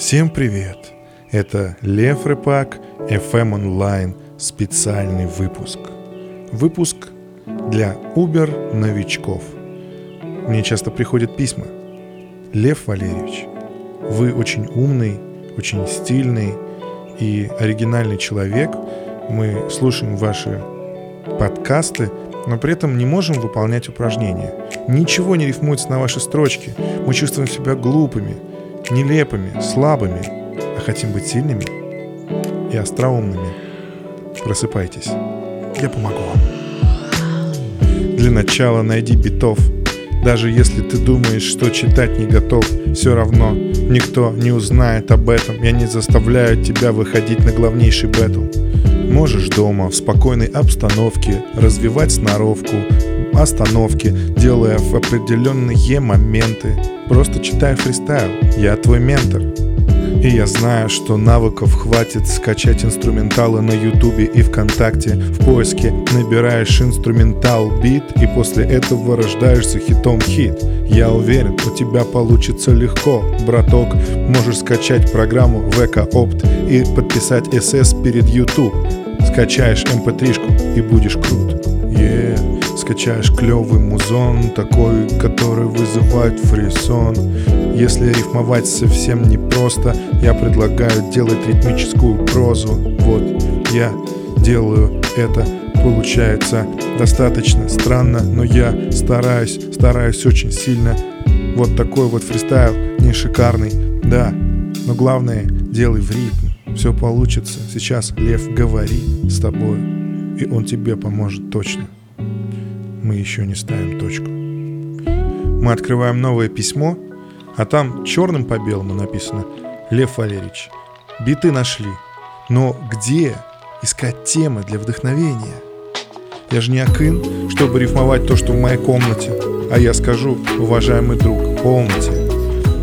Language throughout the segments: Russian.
Всем привет! Это Лев Рыпак, FM Online, специальный выпуск. Выпуск для Uber новичков. Мне часто приходят письма. Лев Валерьевич, вы очень умный, очень стильный и оригинальный человек. Мы слушаем ваши подкасты, но при этом не можем выполнять упражнения. Ничего не рифмуется на ваши строчки. Мы чувствуем себя глупыми – нелепыми, слабыми, а хотим быть сильными и остроумными. Просыпайтесь. Я помогу вам. Для начала найди битов. Даже если ты думаешь, что читать не готов, все равно никто не узнает об этом. Я не заставляю тебя выходить на главнейший бэтл. Можешь дома, в спокойной обстановке, развивать сноровку, остановки, делая в определенные моменты. Просто читай фристайл, я твой ментор. И я знаю, что навыков хватит скачать инструменталы на ютубе и вконтакте. В поиске набираешь инструментал бит и после этого рождаешься хитом хит. Я уверен, у тебя получится легко, браток. Можешь скачать программу VK Opt и подписать SS перед YouTube. Скачаешь mp3-шку эм и будешь крут. Yeah скачаешь клевый музон, такой, который вызывает фрисон. Если рифмовать совсем непросто, я предлагаю делать ритмическую прозу. Вот, я делаю это, получается достаточно странно, но я стараюсь, стараюсь очень сильно. Вот такой вот фристайл, не шикарный, да, но главное, делай в ритм. Все получится. Сейчас Лев говорит с тобой, и он тебе поможет точно мы еще не ставим точку. Мы открываем новое письмо, а там черным по белому написано «Лев Валерьевич, биты нашли, но где искать темы для вдохновения?» Я же не акын, чтобы рифмовать то, что в моей комнате. А я скажу, уважаемый друг, полноте.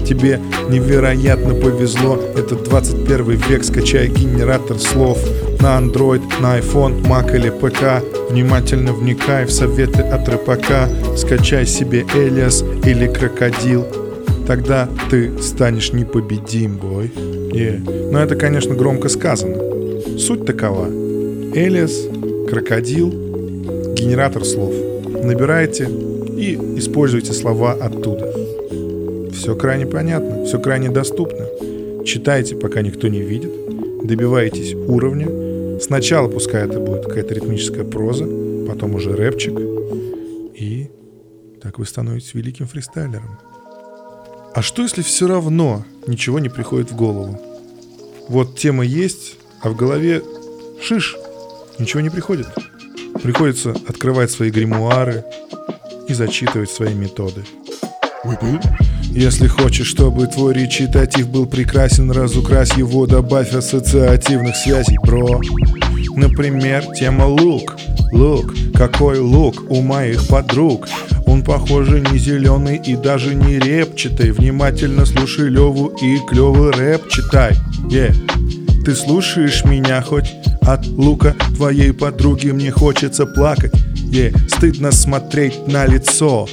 Тебе невероятно повезло, это 21 век, скачай генератор слов на Android, на iPhone, Mac или ПК. Внимательно вникай в советы от рыбака, скачай себе Элиас или Крокодил. Тогда ты станешь непобедим, бой. Yeah. Но это, конечно, громко сказано. Суть такова. Элиас, Крокодил, генератор слов. Набирайте и используйте слова оттуда. Все крайне понятно, все крайне доступно. Читайте, пока никто не видит, добивайтесь уровня. Сначала пускай это будет какая-то ритмическая проза, потом уже рэпчик. И так вы становитесь великим фристайлером. А что если все равно ничего не приходит в голову? Вот тема есть, а в голове шиш, ничего не приходит. Приходится открывать свои гримуары и зачитывать свои методы. Если хочешь, чтобы твой речитатив был прекрасен, разукрась его, добавь ассоциативных связей, бро. Например, тема лук. Лук, какой лук у моих подруг? Он, похоже, не зеленый и даже не репчатый. Внимательно слушай Леву и клевый рэп читай. Yeah. Ты слушаешь меня хоть? От лука твоей подруги мне хочется плакать. Yeah. Стыдно смотреть на лицо.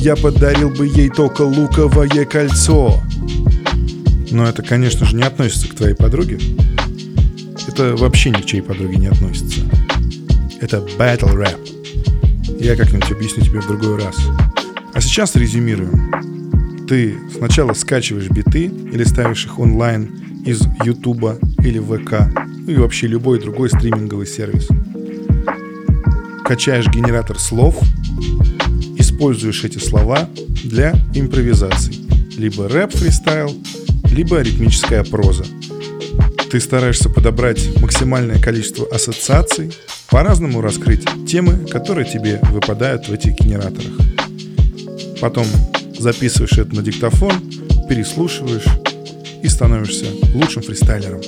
Я подарил бы ей только луковое кольцо. Но это, конечно же, не относится к твоей подруге. Это вообще ни к чьей подруге не относится. Это battle rap. Я как-нибудь объясню тебе в другой раз. А сейчас резюмируем. Ты сначала скачиваешь биты или ставишь их онлайн из Ютуба или ВК, ну и вообще любой другой стриминговый сервис. Качаешь генератор слов, используешь эти слова для импровизаций. Либо рэп-фристайл, либо ритмическая проза. Ты стараешься подобрать максимальное количество ассоциаций, по-разному раскрыть темы, которые тебе выпадают в этих генераторах. Потом записываешь это на диктофон, переслушиваешь и становишься лучшим фристайлером.